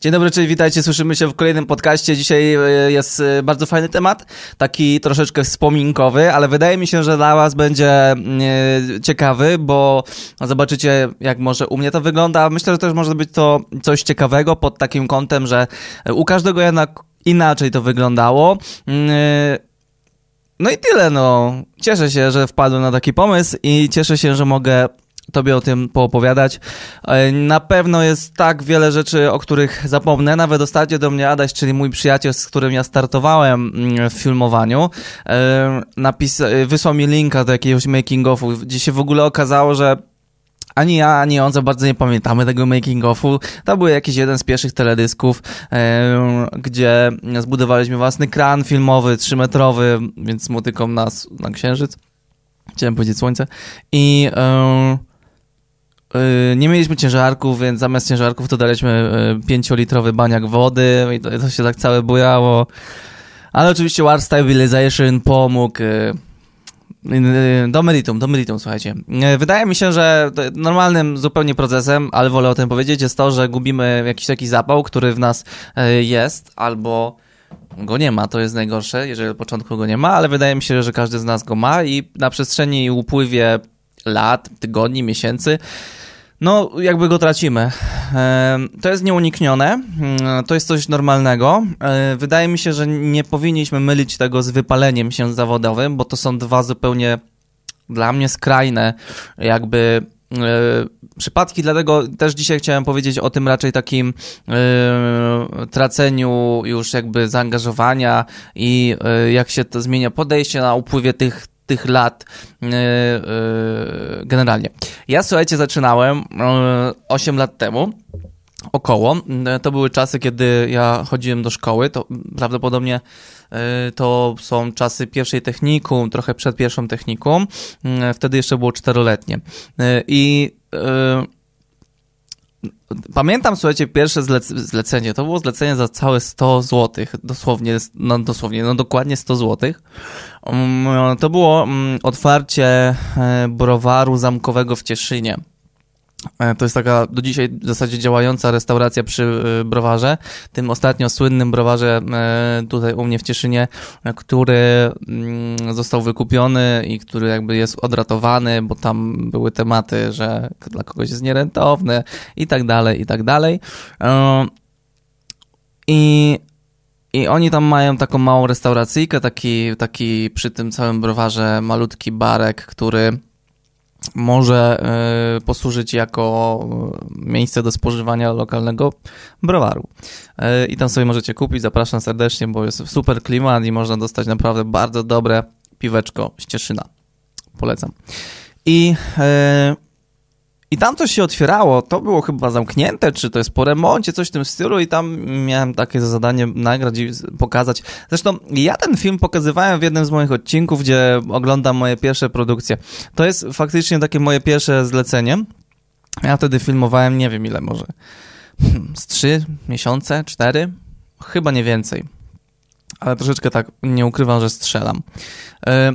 Dzień dobry, cześć, witajcie, słyszymy się w kolejnym podcaście. Dzisiaj e, jest e, bardzo fajny temat, taki troszeczkę wspominkowy, ale wydaje mi się, że dla was będzie mm, e, ciekawy, bo zobaczycie, jak może u mnie to wygląda. Myślę, że też może być to coś ciekawego pod takim kątem, że u każdego jednak inaczej to wyglądało. Mm, no i tyle, no. Cieszę się, że wpadłem na taki pomysł i cieszę się, że mogę tobie o tym poopowiadać. E, na pewno jest tak wiele rzeczy, o których zapomnę. Nawet ostatnio do mnie Adaś, czyli mój przyjaciel, z którym ja startowałem mm, w filmowaniu, e, napis, e, wysłał mi linka do jakiegoś making-ofu, gdzie się w ogóle okazało, że ani ja, ani on za bardzo nie pamiętamy tego making-ofu. To był jakiś jeden z pierwszych teledysków, gdzie zbudowaliśmy własny kran filmowy, trzymetrowy, więc motyką nas na księżyc. Chciałem powiedzieć słońce. I... Yy, nie mieliśmy ciężarków, więc zamiast ciężarków to daliśmy yy, pięciolitrowy baniak wody i to, to się tak całe bujało. Ale oczywiście War Stabilization pomógł. Yy, do meritum, do meritum, słuchajcie. Wydaje mi się, że normalnym zupełnie procesem, ale wolę o tym powiedzieć, jest to, że gubimy jakiś taki zapał, który w nas jest, albo go nie ma, to jest najgorsze, jeżeli od początku go nie ma, ale wydaje mi się, że każdy z nas go ma i na przestrzeni upływie lat, tygodni, miesięcy no jakby go tracimy. To jest nieuniknione, mm, to jest coś normalnego. E, wydaje mi się, że nie powinniśmy mylić tego z wypaleniem się zawodowym, bo to są dwa zupełnie dla mnie skrajne jakby e, przypadki, dlatego też dzisiaj chciałem powiedzieć o tym raczej takim e, traceniu już jakby zaangażowania i jak się to zmienia podejście na upływie tych tych lat yy, yy, generalnie. Ja słuchajcie, zaczynałem yy, 8 lat temu. Około. To były czasy, kiedy ja chodziłem do szkoły. To prawdopodobnie to są czasy pierwszej technikum, trochę przed pierwszą technikum. Wtedy jeszcze było czteroletnie. I Pamiętam, słuchajcie, pierwsze zlecenie. To było zlecenie za całe 100 zł. Dosłownie, no dosłownie, no dokładnie 100 zł. Mm, to było mm, otwarcie e, browaru zamkowego w Cieszynie. E, to jest taka do dzisiaj w zasadzie działająca restauracja przy e, browarze, tym ostatnio słynnym browarze e, tutaj u mnie w Cieszynie, który mm, został wykupiony i który jakby jest odratowany, bo tam były tematy, że dla kogoś jest nierentowny i tak dalej, i tak dalej. I i oni tam mają taką małą restauracyjkę, taki, taki przy tym całym browarze malutki barek, który może e, posłużyć jako e, miejsce do spożywania lokalnego browaru. E, I tam sobie możecie kupić, zapraszam serdecznie, bo jest super klimat i można dostać naprawdę bardzo dobre piweczko z Cieszyna. Polecam. I i tam to się otwierało, to było chyba zamknięte, czy to jest po remoncie, coś w tym stylu i tam miałem takie zadanie nagrać i pokazać. Zresztą ja ten film pokazywałem w jednym z moich odcinków, gdzie oglądam moje pierwsze produkcje. To jest faktycznie takie moje pierwsze zlecenie. Ja wtedy filmowałem, nie wiem ile może, hmm, z trzy miesiące, cztery? Chyba nie więcej. Ale troszeczkę tak nie ukrywam, że strzelam. E,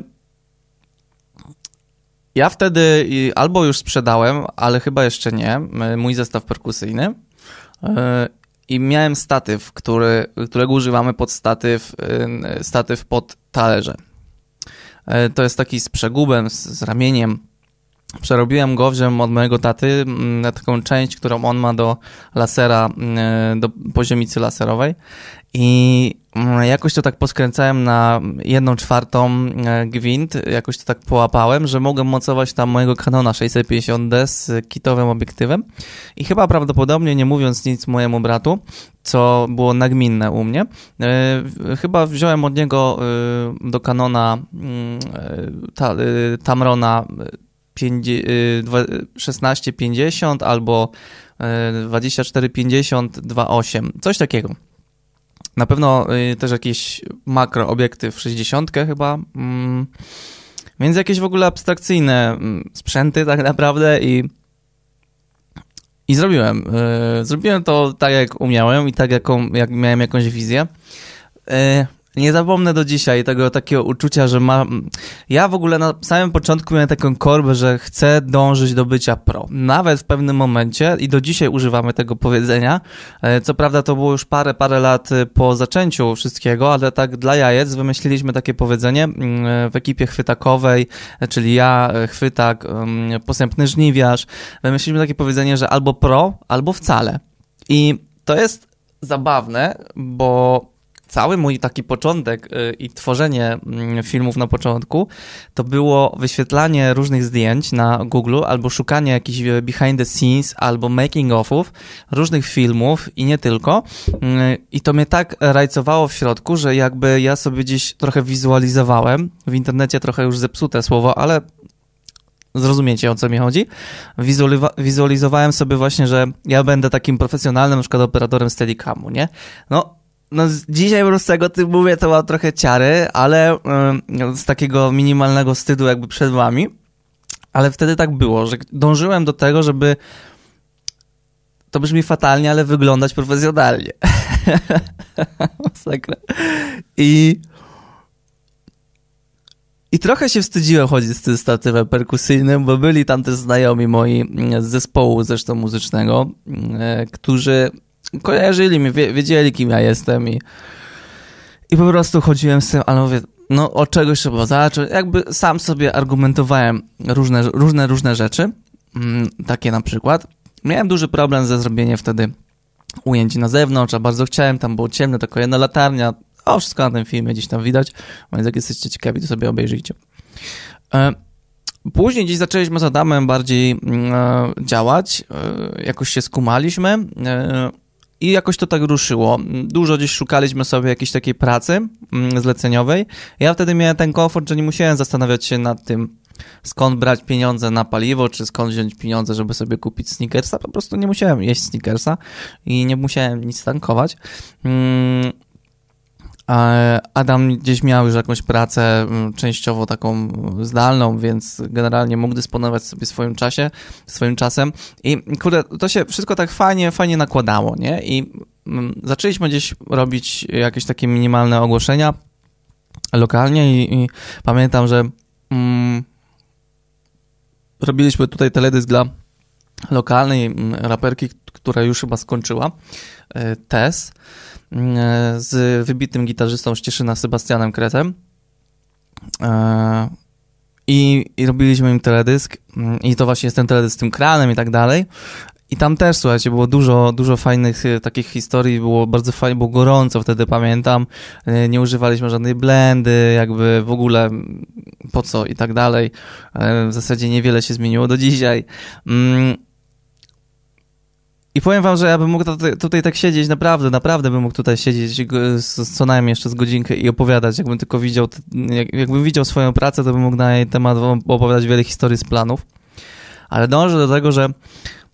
ja wtedy albo już sprzedałem, ale chyba jeszcze nie, mój zestaw perkusyjny. E, I miałem statyw, który, którego używamy pod statyw, statyw pod talerze. To jest taki z przegubem, z, z ramieniem. Przerobiłem go, wziąłem od mojego taty na taką część, którą on ma do lasera, do poziomicy laserowej. I mm, jakoś to tak poskręcałem na jedną czwartą gwint, jakoś to tak połapałem, że mogłem mocować tam mojego Canona 650D z kitowym obiektywem. I chyba prawdopodobnie, nie mówiąc nic mojemu bratu, co było nagminne u mnie, yy, chyba wziąłem od niego yy, do Canona ta, Tamrona 1650 albo 2450 2.8, coś takiego. Na pewno y, też jakiś makro obiektyw 60 chyba. Mm, więc jakieś w ogóle abstrakcyjne mm, sprzęty tak naprawdę i i zrobiłem. Y, zrobiłem to tak, jak umiałem i tak, jaką, jak miałem jakąś wizję. Nie zapomnę do dzisiaj tego takiego uczucia, że ma. Ja w ogóle na samym początku miałem taką korbę, że chcę dążyć do bycia pro. Nawet w pewnym momencie i do dzisiaj używamy tego powiedzenia. E, co prawda to było już parę, parę lat e, po zaczęciu wszystkiego, ale tak dla jajec wymyśliliśmy takie powiedzenie mm, w ekipie chwytakowej, e, czyli ja, chwytak, mm, posępny żniwiarz. Wymyśliliśmy takie powiedzenie, że albo pro, albo wcale. I to jest zabawne, bo cały mój taki początek y, i tworzenie mm, filmów na początku to było wyświetlanie różnych zdjęć na Google albo szukanie jakichś y, behind the scenes albo making ofów różnych filmów i nie tylko. Y, I to mnie tak rajcowało w środku, że jakby ja sobie gdzieś trochę wizualizowałem, w internecie trochę już zepsute słowo, ale zrozumiecie o co mi chodzi. Wizualizowałem sobie właśnie, że ja będę takim profesjonalnym, na przykład operatorem Steadicamu, nie? No, no dzisiaj po prostu tego ty mówię, to mam trochę ciary, ale yy, z takiego minimalnego wstydu jakby przed wami. Ale wtedy tak było, że dążyłem do tego, żeby to brzmi fatalnie, ale wyglądać profesjonalnie. Masakra. I i trochę się wstydziłem chodzić z tym statywem perkusyjnym, bo byli tam też znajomi moi z zespołu zresztą muzycznego, e, którzy kojarzyli mnie, wiedzieli kim ja jestem i, i po prostu chodziłem z tym, ale mówię, no od czegoś trzeba zacząć. Jakby sam sobie argumentowałem różne, różne, różne rzeczy, mm, takie na przykład. Miałem duży problem ze zrobieniem wtedy ujęć na zewnątrz, a bardzo chciałem, tam było ciemne, tylko jedna latarnia, o, wszystko na tym filmie gdzieś tam widać, więc jak jesteście ciekawi, to sobie obejrzyjcie. E, później gdzieś zaczęliśmy z Adamem bardziej mm, e, działać, e, jakoś się skumaliśmy i jakoś to tak ruszyło. Dużo gdzieś szukaliśmy sobie jakiejś takiej pracy mm, zleceniowej. Ja wtedy miałem ten komfort, że nie musiałem zastanawiać się nad tym, skąd brać pieniądze na paliwo, czy skąd wziąć pieniądze, żeby sobie kupić sneakersa. Po prostu nie musiałem jeść sneakersa i nie musiałem nic tankować. Adam gdzieś miał już jakąś pracę mm, częściowo taką zdalną, więc generalnie mógł dysponować sobie swoim czasie, swoim czasem i kurde, to się wszystko tak fajnie, fajnie nakładało, nie? I mm, zaczęliśmy gdzieś robić jakieś takie minimalne ogłoszenia lokalnie i, i pamiętam, że mm, robiliśmy tutaj teledysk dla lokalnej mm, raperki, która już chyba skończyła, e, Tess, z wybitym gitarzystą Ścieszyna Sebastianem Kretem. E, I, I robiliśmy im teledysk mm, i to właśnie jest ten teledysk z tym kranem i tak dalej. I tam też, słuchajcie, było dużo, dużo fajnych e, takich historii, było bardzo fajnie, było gorąco wtedy, pamiętam. Nie używaliśmy żadnej blendy, jakby w ogóle po co i tak dalej. W zasadzie niewiele się zmieniło do dzisiaj. I powiem wam, że ja bym mógł tutaj, tutaj tak siedzieć, naprawdę, naprawdę bym mógł tutaj siedzieć co najmniej jeszcze z godzinkę i opowiadać, jakbym tylko widział, jak, jakbym widział swoją pracę, to bym mógł na jej temat opowiadać wiele historii z planów. Ale dążę do tego, że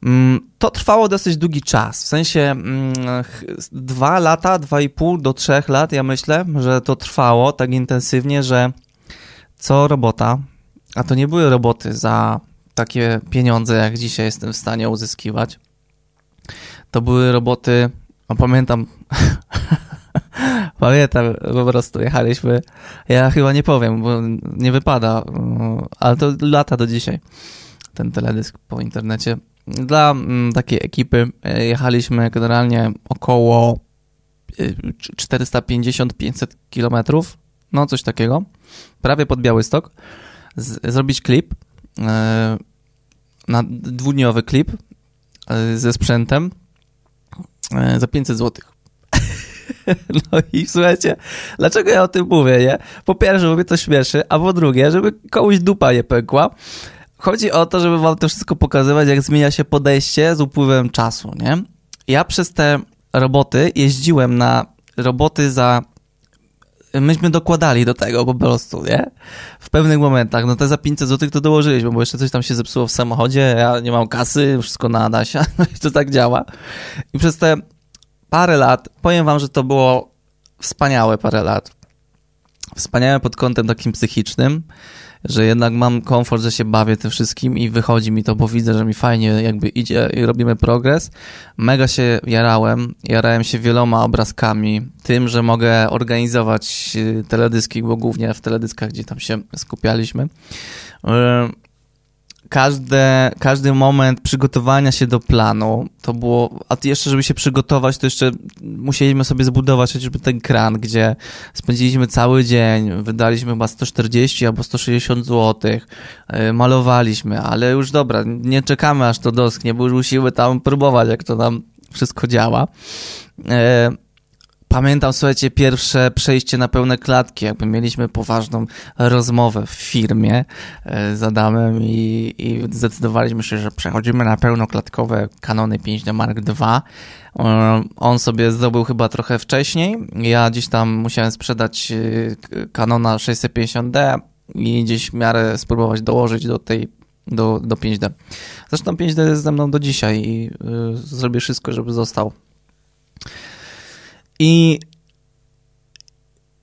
mm, to trwało dosyć długi czas, w sensie mm, dwa lata, dwa i pół do trzech lat, ja myślę, że to trwało tak intensywnie, że co robota, a to nie były roboty za takie pieniądze, jak dzisiaj jestem w stanie uzyskiwać, to były roboty, no pamiętam, pamiętam, po prostu jechaliśmy, ja chyba nie powiem, bo nie wypada, ale to lata do dzisiaj, ten teledysk po internecie. Dla mm, takiej ekipy e, jechaliśmy generalnie około 450-500 e, kilometrów, no coś takiego, prawie pod Białystok, z, zrobić klip, e, na dwudniowy klip ze sprzętem, za 500 zł. No i słuchajcie, dlaczego ja o tym mówię, nie? Po pierwsze, bo mnie to śmieszy, a po drugie, żeby komuś dupa nie pękła. Chodzi o to, żeby wam to wszystko pokazywać, jak zmienia się podejście z upływem czasu, nie? Ja przez te roboty jeździłem na roboty za myśmy dokładali do tego po prostu, nie? W pewnych momentach, no te za 500 zł to dołożyliśmy, bo jeszcze coś tam się zepsuło w samochodzie, ja nie mam kasy, wszystko na Adasia, no i to tak działa. I przez te parę lat, powiem wam, że to było wspaniałe parę lat. Wspaniałe pod kątem takim psychicznym że jednak mam komfort, że się bawię tym wszystkim i wychodzi mi to, bo widzę, że mi fajnie jakby idzie i robimy progres. Mega się jarałem, jarałem się wieloma obrazkami, tym, że mogę organizować y, teledyski, bo głównie w teledyskach, gdzie tam się skupialiśmy. Y, każde, każdy moment przygotowania się do planu, to było, a jeszcze żeby się przygotować, to jeszcze musieliśmy sobie zbudować chociażby ten kran, gdzie spędziliśmy cały dzień, wydaliśmy chyba 140 albo 160 zł, e, malowaliśmy, ale już dobra, nie czekamy aż to dosknie, bo już musimy tam próbować, jak to nam wszystko działa. E, Pamiętam, słuchajcie, pierwsze przejście na pełne klatki, jakby mieliśmy poważną rozmowę w firmie e, z Adamem i, i zdecydowaliśmy się, że przechodzimy na pełnoklatkowe Kanony 5D Mark II. E, on sobie zdobył chyba trochę wcześniej. Ja gdzieś tam musiałem sprzedać Kanona 650D i gdzieś w miarę spróbować dołożyć do tej do, do 5D. Zresztą 5D jest ze mną do dzisiaj i y, zrobię wszystko, żeby został. I,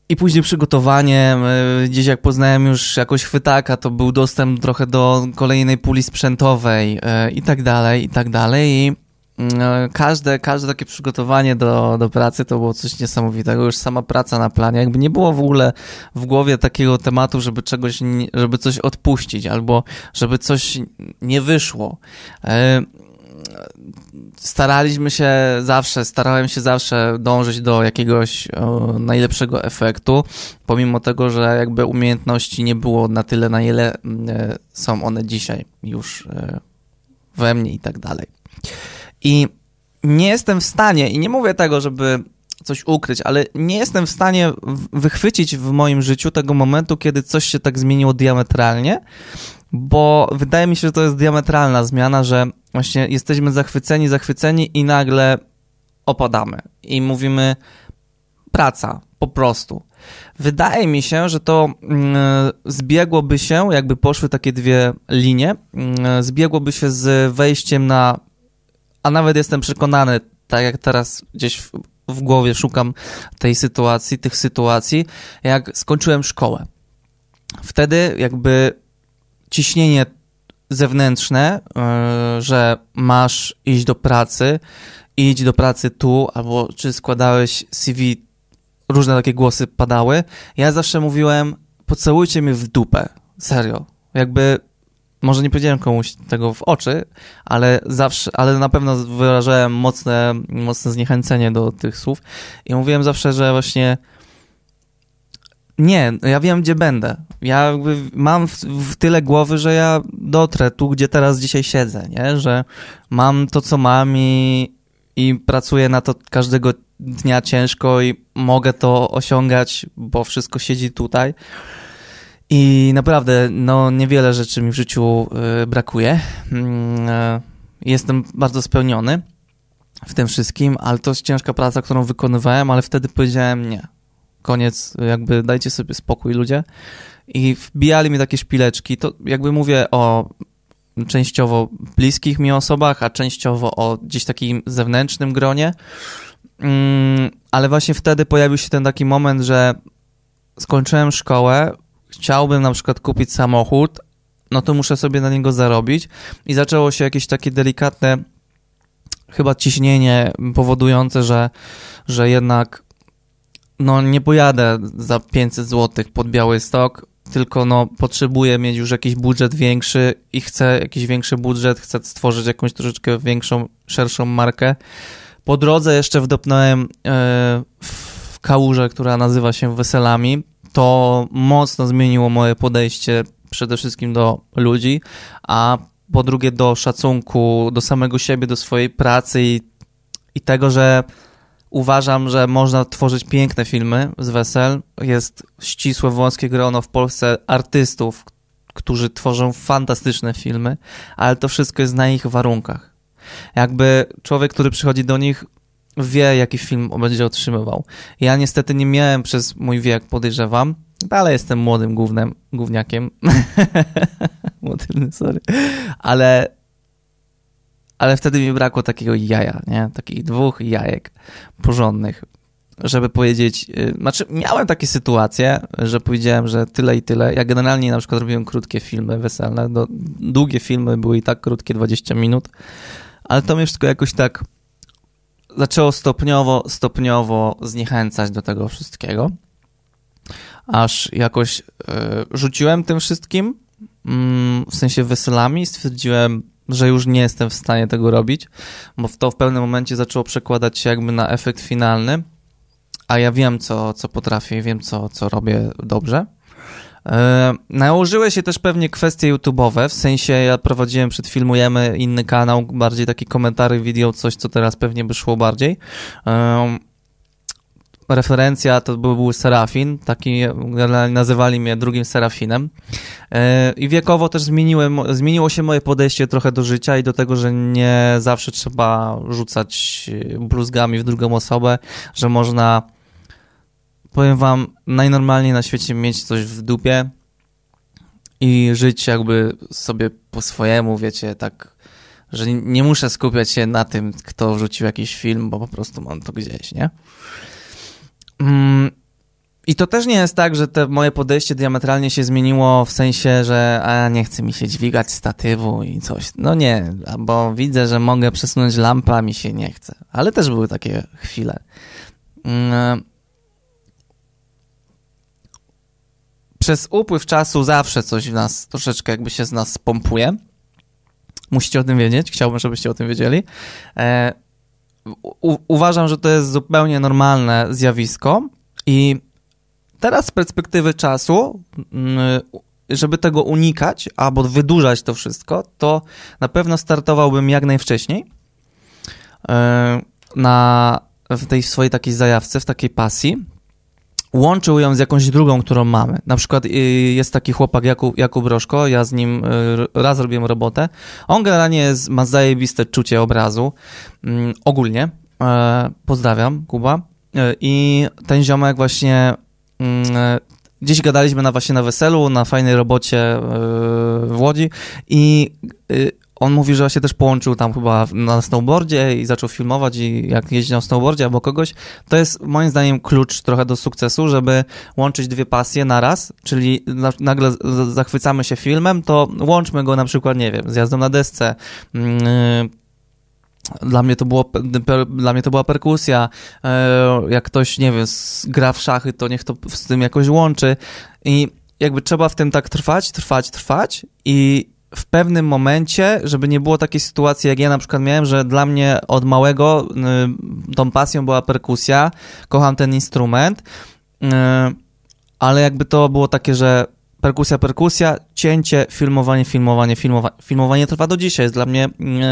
i później przygotowanie, e, gdzieś jak poznałem już jakoś chwytaka, to był dostęp trochę do kolejnej puli sprzętowej e, i tak dalej, i tak dalej. I mm, e, każde, każde takie przygotowanie do, do pracy to było coś niesamowitego. Już sama praca na planie, jakby nie było w ogóle w głowie takiego tematu, żeby czegoś, żeby coś odpuścić albo żeby coś nie wyszło staraliśmy się zawsze, starałem się zawsze dążyć do jakiegoś najlepszego efektu, pomimo tego, że jakby umiejętności nie było na tyle, na ile e, są one dzisiaj już e, we mnie i tak dalej. I nie jestem w stanie, i nie mówię tego, żeby coś ukryć, ale nie jestem w stanie wychwycić w moim życiu tego momentu, kiedy coś się tak zmieniło diametralnie, bo wydaje mi się, że to jest diametralna zmiana, że właśnie jesteśmy zachwyceni, zachwyceni i nagle opadamy i mówimy praca, po prostu. Wydaje mi się, że to mm, zbiegłoby się, jakby poszły takie dwie linie, mm, zbiegłoby się z wejściem na, a nawet jestem przekonany, tak jak teraz gdzieś w, głowie szukam tej sytuacji, tych sytuacji, jak skończyłem szkołę. Wtedy jakby ciśnienie zewnętrzne, e, że masz iść do pracy, idź do pracy tu, albo czy składałeś CV, różne takie głosy padały. Ja zawsze mówiłem, pocałujcie mnie w dupę. Serio. Jakby, może nie powiedziałem komuś tego w oczy, ale zawsze, ale na pewno wyrażałem mocne, mocne zniechęcenie do tych słów i mówiłem zawsze, że właśnie nie, ja wiem, gdzie będę. Ja mam w, w, tyle głowy, że ja dotrę tu, gdzie teraz dzisiaj siedzę, nie? Że mam to, co mam i, i pracuję na to każdego dnia ciężko i mogę to osiągać, bo wszystko siedzi tutaj. I naprawdę, no, niewiele rzeczy mi w życiu y, brakuje. Y, jestem bardzo spełniony w tym wszystkim, ale to jest ciężka praca, którą wykonywałem, ale wtedy powiedziałem nie koniec, jakby dajcie sobie spokój ludzie. I wbijali mi takie szpileczki, to jakby mówię o częściowo bliskich mi osobach, a częściowo o gdzieś takim zewnętrznym gronie. Mm, ale właśnie wtedy pojawił się ten taki moment, że skończyłem szkołę, chciałbym na przykład kupić samochód, no to muszę sobie na niego zarobić i zaczęło się jakieś takie delikatne chyba ciśnienie powodujące, że, że jednak no nie pojadę za 500 zł pod biały stok, tylko no potrzebuję mieć już jakiś budżet większy i chcę jakiś większy budżet, chcę stworzyć jakąś troszeczkę większą, szerszą markę. Po drodze jeszcze wdopnąłem e, w kałużę, która nazywa się Weselami. To mocno zmieniło moje podejście przede wszystkim do ludzi, a po drugie do szacunku do samego siebie, do swojej pracy i, i tego, że Uważam, że można tworzyć piękne filmy z wesel. Jest ścisłe wąskie grono w Polsce artystów, którzy tworzą fantastyczne filmy, ale to wszystko jest na ich warunkach. Jakby człowiek, który przychodzi do nich, wie, jaki film będzie otrzymywał. Ja niestety nie miałem przez mój wiek, podejrzewam, dalej jestem młodym głównym, główniakiem. Młodym, sorry. Ale ale wtedy mi brakło takiego jaja, nie? Takich dwóch jajek porządnych. żeby powiedzieć, yy, znaczy miałem takie sytuacje, że powiedziałem, że tyle i tyle. Ja generalnie na przykład robiłem krótkie filmy weselne, no, długie filmy były i tak krótkie, 20 minut, ale to mnie wszystko jakoś tak zaczęło stopniowo, stopniowo zniechęcać do tego wszystkiego, aż jakoś yy, rzuciłem tym wszystkim, yy, w sensie weselami, stwierdziłem, że już nie jestem w stanie tego robić, bo to w pewnym momencie zaczęło przekładać się jakby na efekt finalny, a ja wiem, co, co potrafię, wiem, co, co robię dobrze. E, nałożyły się też pewnie kwestie YouTube'owe, w sensie ja prowadziłem przed Filmujemy inny kanał, bardziej taki komentary, wideo, coś, co teraz pewnie by szło bardziej. E, referencja to był Serafin, taki nazywali mnie drugim Serafinem. E, I wiekowo też zmieniłem, zmieniło się moje podejście trochę do życia i do tego, że nie zawsze trzeba rzucać bluzgami w drugą osobę, że można powiem wam, najnormalniej na świecie mieć coś w dupie i żyć jakby sobie po swojemu, wiecie, tak, że nie muszę skupiać się na tym, kto wrzucił jakiś film, bo po prostu mam to gdzieś, nie? Mm, I to też nie jest tak, że te moje podejście diametralnie się zmieniło w sensie, że a nie chce mi się dźwigać statywu i coś. No nie, bo widzę, że mogę przesunąć lampę, a mi się nie chce. Ale też były takie chwile. Przez upływ czasu zawsze coś w nas troszeczkę jakby się z nas pompuje. Musicie o tym wiedzieć, chciałbym, żebyście o tym wiedzieli. E, u, uważam, że to jest zupełnie normalne zjawisko i teraz z perspektywy czasu, mm, żeby tego unikać albo wydłużać to wszystko, to na pewno startowałbym jak najwcześniej e, na, w tej swojej takiej zajawce, w takiej pasji, łączył ją z jakąś drugą, którą mamy. Na przykład y, jest taki chłopak Jakub, Jakub Roszko, ja z nim y, raz robiłem robotę. On generalnie jest, ma zajebiste czucie obrazu. Mm, ogólnie. E, pozdrawiam, Kuba. E, I ten ziomek właśnie mm, e, gdzieś gadaliśmy na właśnie na weselu, na fajnej robocie w Łodzi i y, on mówi, że się też połączył tam chyba na snowboardzie i zaczął filmować i jak jeździ na snowboardzie albo kogoś, to jest moim zdaniem klucz trochę do sukcesu, żeby łączyć dwie pasje naraz, czyli nagle zachwycamy się filmem, to łączmy go na przykład, nie wiem, z jazdą na desce, mm, dla mnie to było, dla mnie to była perkusja. E, jak ktoś, nie wiem, gra w szachy, to niech to z tym jakoś łączy. I jakby trzeba w tym tak trwać, trwać, trwać i w pewnym momencie, żeby nie było takiej sytuacji, jak ja na przykład miałem, że dla mnie od małego y, tą pasją była perkusja, kocham ten instrument, y, ale jakby to było takie, że perkusja, perkusja, cięcie, filmowanie, filmowanie, filmowanie. Filmowanie trwa do dzisiaj, jest dla mnie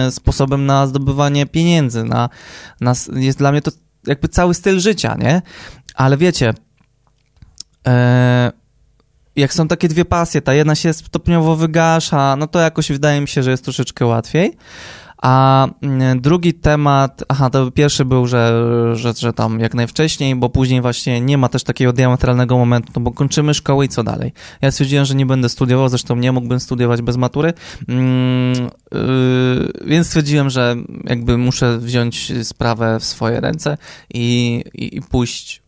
y, sposobem na zdobywanie pieniędzy, na, na, jest dla mnie to jakby cały styl życia, nie? Ale wiecie, jak są takie dwie pasje, ta jedna się stopniowo wygasza, no to jakoś wydaje mi się, że jest troszeczkę łatwiej. A mm, drugi temat, aha, to pierwszy był, że, że, że tam jak najwcześniej, bo później właśnie nie ma też takiego diametralnego momentu, no bo kończymy szkołę i co dalej? Ja stwierdziłem, że nie będę studiował, zresztą nie mógłbym studiować bez matury, yy, więc stwierdziłem, że jakby muszę wziąć sprawę w swoje ręce i, i, i pójść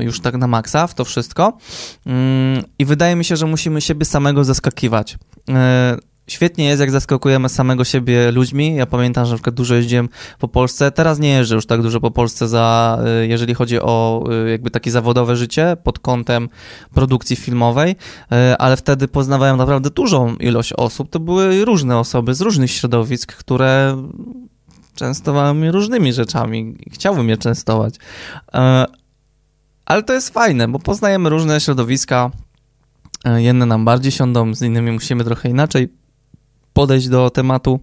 już tak na maksa w to wszystko. Mm, I wydaje mi się, że musimy siebie samego zaskakiwać. E, świetnie jest, jak zaskakujemy samego siebie ludźmi. Ja pamiętam, że na przykład dużo jeździłem po Polsce. Teraz nie jeżdżę już tak dużo po Polsce, za, e, jeżeli chodzi o jakby takie zawodowe życie pod kątem produkcji filmowej, ale wtedy poznawałem naprawdę dużą ilość osób. To były różne osoby z różnych środowisk, które częstowały mnie różnymi rzeczami chciałbym je częstować. Ale to jest fajne, bo poznajemy różne środowiska. E, jedne nam bardziej siądą, z innymi musimy trochę inaczej podejść do tematu.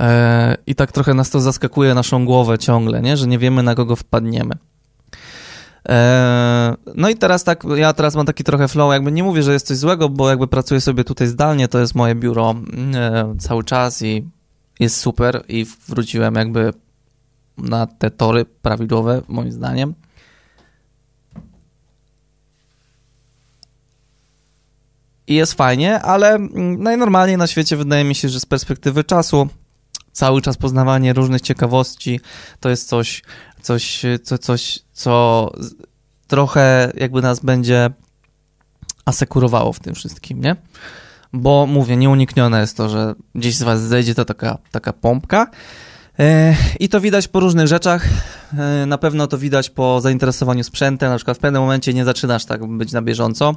E, I tak trochę nas to zaskakuje naszą głowę ciągle, nie? że nie wiemy na kogo wpadniemy. E, no i teraz tak, ja teraz mam taki trochę flow, jakby nie mówię, że jest coś złego, bo jakby pracuję sobie tutaj zdalnie, to jest moje biuro cały czas i jest super i wróciłem jakby na te tory prawidłowe, moim zdaniem. I jest fajnie, ale najnormalniej na świecie wydaje mi się, że z perspektywy czasu cały czas poznawanie różnych ciekawości to jest coś, coś, co, coś, co trochę jakby nas będzie asekurowało w tym wszystkim, nie? Bo mówię, nieuniknione jest to, że gdzieś z was zejdzie to taka, taka pompka, e, i to widać po różnych rzeczach. E, na pewno to widać po zainteresowaniu sprzętem. Na przykład w pewnym momencie nie zaczynasz tak być na bieżąco.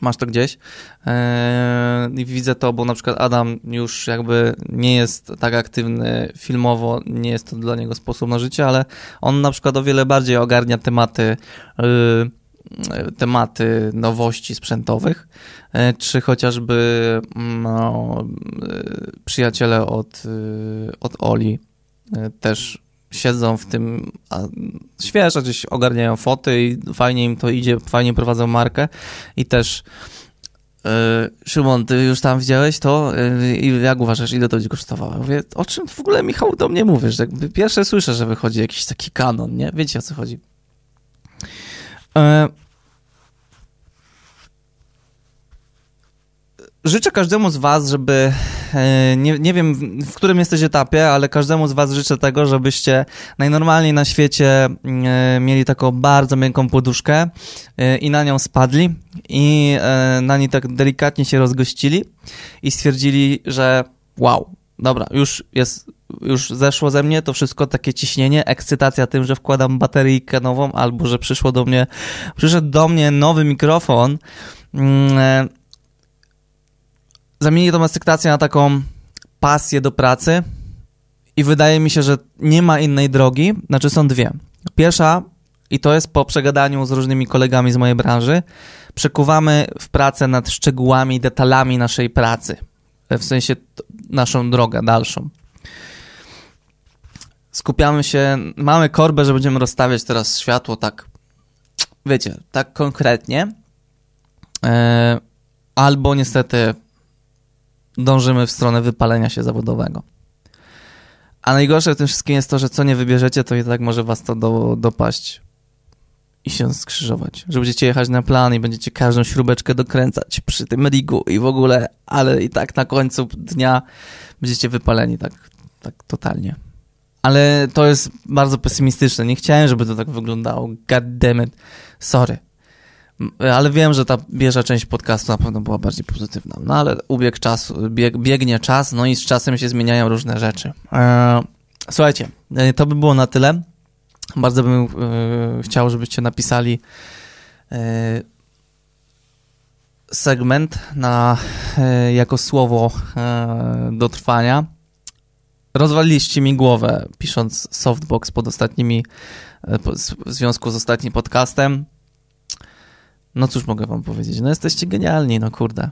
Masz to gdzieś. E, I widzę to, bo na przykład Adam już jakby nie jest tak aktywny filmowo, nie jest to dla niego sposób na życie, ale on na przykład o wiele bardziej ogarnia tematy tematy nowości sprzętowych, e, czy chociażby no, e, przyjaciele od, e, od Oli też siedzą w tym, a świeżo gdzieś ogarniają foty i fajnie im to idzie, fajnie prowadzą markę i też Szymon, ty już tam widziałeś to? I jak uważasz, ile to będzie kosztowało? Mówię, o czym w ogóle Michał do mnie mówisz? Jakby pierwsze słyszę, że wychodzi jakiś taki kanon, nie? Wiecie o co chodzi. Życzę każdemu z Was, żeby, e, nie, nie wiem w którym jesteś etapie, ale każdemu z Was życzę tego, żebyście najnormalniej na świecie e, mieli taką bardzo miękką poduszkę e, i na nią spadli i na niej tak delikatnie się rozgościli i stwierdzili, że wow, dobra, już jest, już zeszło ze mnie to wszystko, takie ciśnienie, ekscytacja tym, że wkładam bateryjkę nową albo że przyszło do mnie, przyszedł do mnie nowy mikrofon, zamienili tą akceptację na taką pasję do pracy i wydaje mi się, że nie ma innej drogi, znaczy są dwie. Pierwsza, i to jest po przegadaniu z różnymi kolegami z mojej branży, przekuwamy w pracę nad szczegółami, detalami naszej pracy, w sensie naszą drogę dalszą. Skupiamy się, mamy korbę, że będziemy rozstawiać teraz światło tak, wiecie, tak konkretnie, e, albo niestety dążymy w stronę wypalenia się zawodowego. A najgorsze w tym wszystkim jest to, że co nie wybierzecie, to i tak może was to do, dopaść i się skrzyżować. Że będziecie jechać na plan i będziecie każdą śrubeczkę dokręcać przy tym rigu i w ogóle, ale i tak na końcu dnia będziecie wypaleni tak, tak totalnie. Ale to jest bardzo pesymistyczne. Nie chciałem, żeby to tak wyglądało. God damn it. Sorry. Ale wiem, że ta pierwsza część podcastu na pewno była bardziej pozytywna. No ale ubiegł czas, bieg, biegnie czas, no i z czasem się zmieniają różne rzeczy. E, słuchajcie, e, to by było na tyle. Bardzo bym e, chciał, żebyście napisali segment na, jako słowo do trwania. Rozwaliliście mi głowę, pisząc softbox pod ostatnimi, w związku z ostatnim podcastem. No cóż mogę wam powiedzieć, no jesteście genialni, no kurde.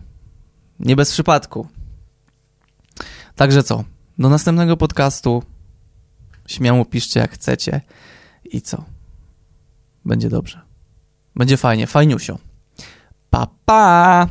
Nie bez przypadku. Także co? Do następnego podcastu. Śmiało piszcie jak chcecie. I co? Będzie dobrze. Będzie fajnie, fajniusio. Pa, pa!